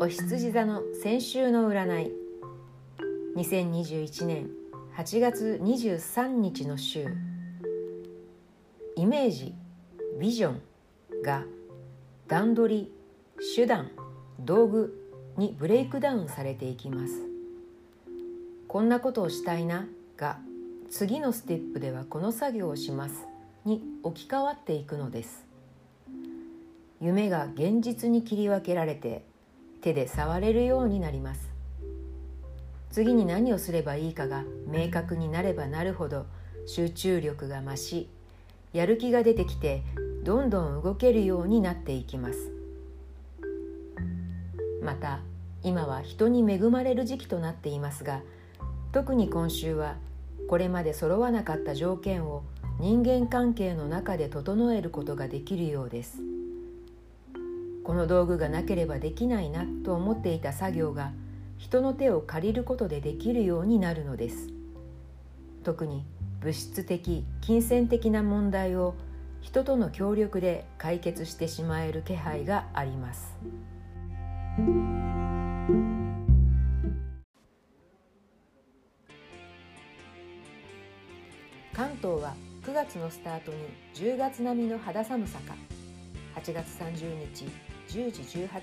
お羊座の先週の占い。2021年8月23日の週。イメージビジョンが段取り手段道具にブレイクダウンされていきます。こんなことをしたいなが次のステップではこの作業をしますに置き換わっていくのです。夢が現実に切り分けられて手で触れるようになります。次に何をすればいいかが明確になればなるほど集中力が増しやる気が出てきてどんどん動けるようになっていきます。また今は人に恵まれる時期となっていますが特に今週はこれまで揃わなかった条件を人間関係の中で整えることができるようです。この道具がなければできないなと思っていた作業が人の手を借りることでできるようになるのです。特に物質的金銭的な問題を人との協力で解決してしまえる気配があります。関東は9月のスタートに10月並みの肌寒さか。8月30日10時18分。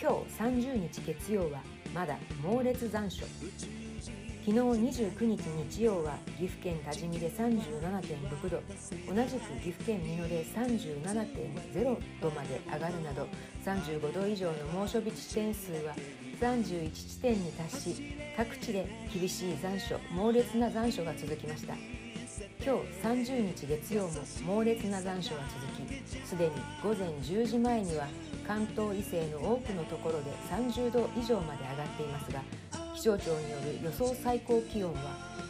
今日30日月曜はまだ猛烈残暑。昨日29日日曜は岐阜県多治見で37.6度。同じく岐阜県美濃で37.0度まで上がるなど35度以上の猛暑日地点数は31地点に達し各地で厳しい残暑猛烈な残暑が続きました。今日30日月曜も猛烈な残暑が続きすでに午前10時前には関東以西の多くのところで30度以上まで上がっていますが気象庁による予想最高気温は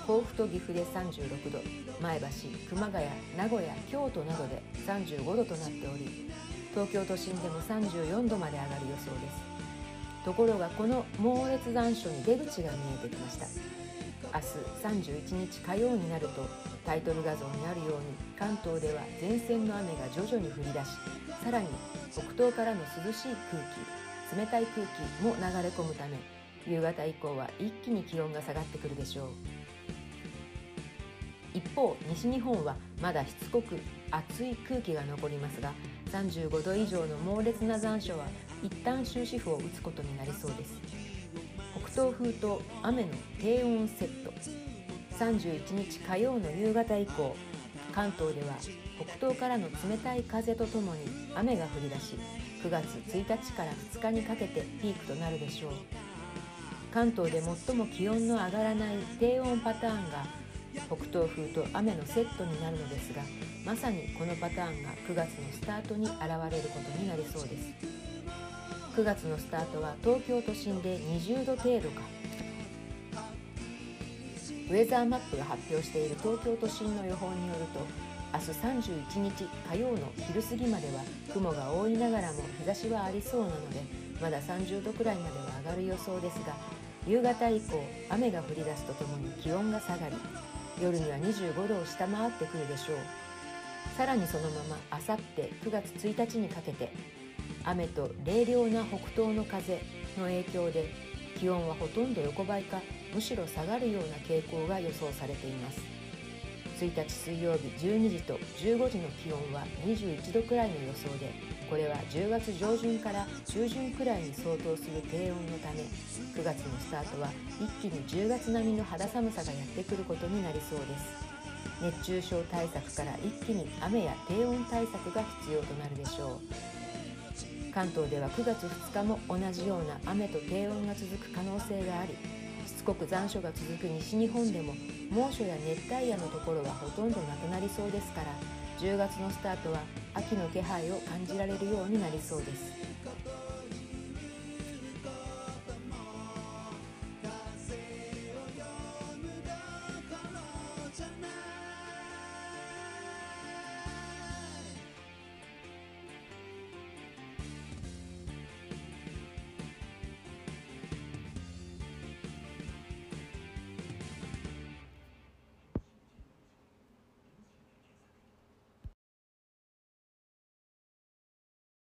甲府と岐阜で36度前橋熊谷名古屋京都などで35度となっており東京都心でも34度まで上がる予想です。ところがこの猛烈残暑に出口が見えてきました。明日31日火曜になるとタイトル画像にあるように関東では前線の雨が徐々に降り出しさらに北東からの涼しい空気冷たい空気も流れ込むため夕方以降は一気に気温が下がってくるでしょう。一方西日本はまだしつこく暑い空気が残りますが35度以上の猛烈な残暑は一旦終止符を打つことになりそうです。東風と雨の低温セット。31日火曜の夕方以降関東では北東からの冷たい風とともに雨が降り出し9月1日から2日にかけてピークとなるでしょう。関東で最も気温の上がらない低温パターンが北東風と雨のセットになるのですがまさにこのパターンが9月のスタートに現れることになりそうです。9月のスタートは東京都心で20度程度か。ウェザーマップが発表している東京都心の予報によると明日31日火曜の昼過ぎまでは雲が多いながらも日差しはありそうなのでまだ30度くらいまでは上がる予想ですが夕方以降雨が降り出すとともに気温が下がり夜には25度を下回ってくるでしょう。さらにそのままあさって9月1日にかけて雨と冷涼な北東の風の影響で気温はほとんど横ばいかむしろ下がるような傾向が予想されています。1日水曜日12時と15時の気温は21度くらいの予想でこれは10月上旬から中旬くらいに相当する低温のため9月のスタートは一気に10月並みの肌寒さがやってくることになりそうです。熱中症対策から一気に雨や低温対策が必要となるでしょう。関東では9月2日も同じような雨と低温が続く可能性がありしつこく残暑が続く西日本でも猛暑や熱帯夜のところはほとんどなくなりそうですから10月のスタートは秋の気配を感じられるようになりそうです。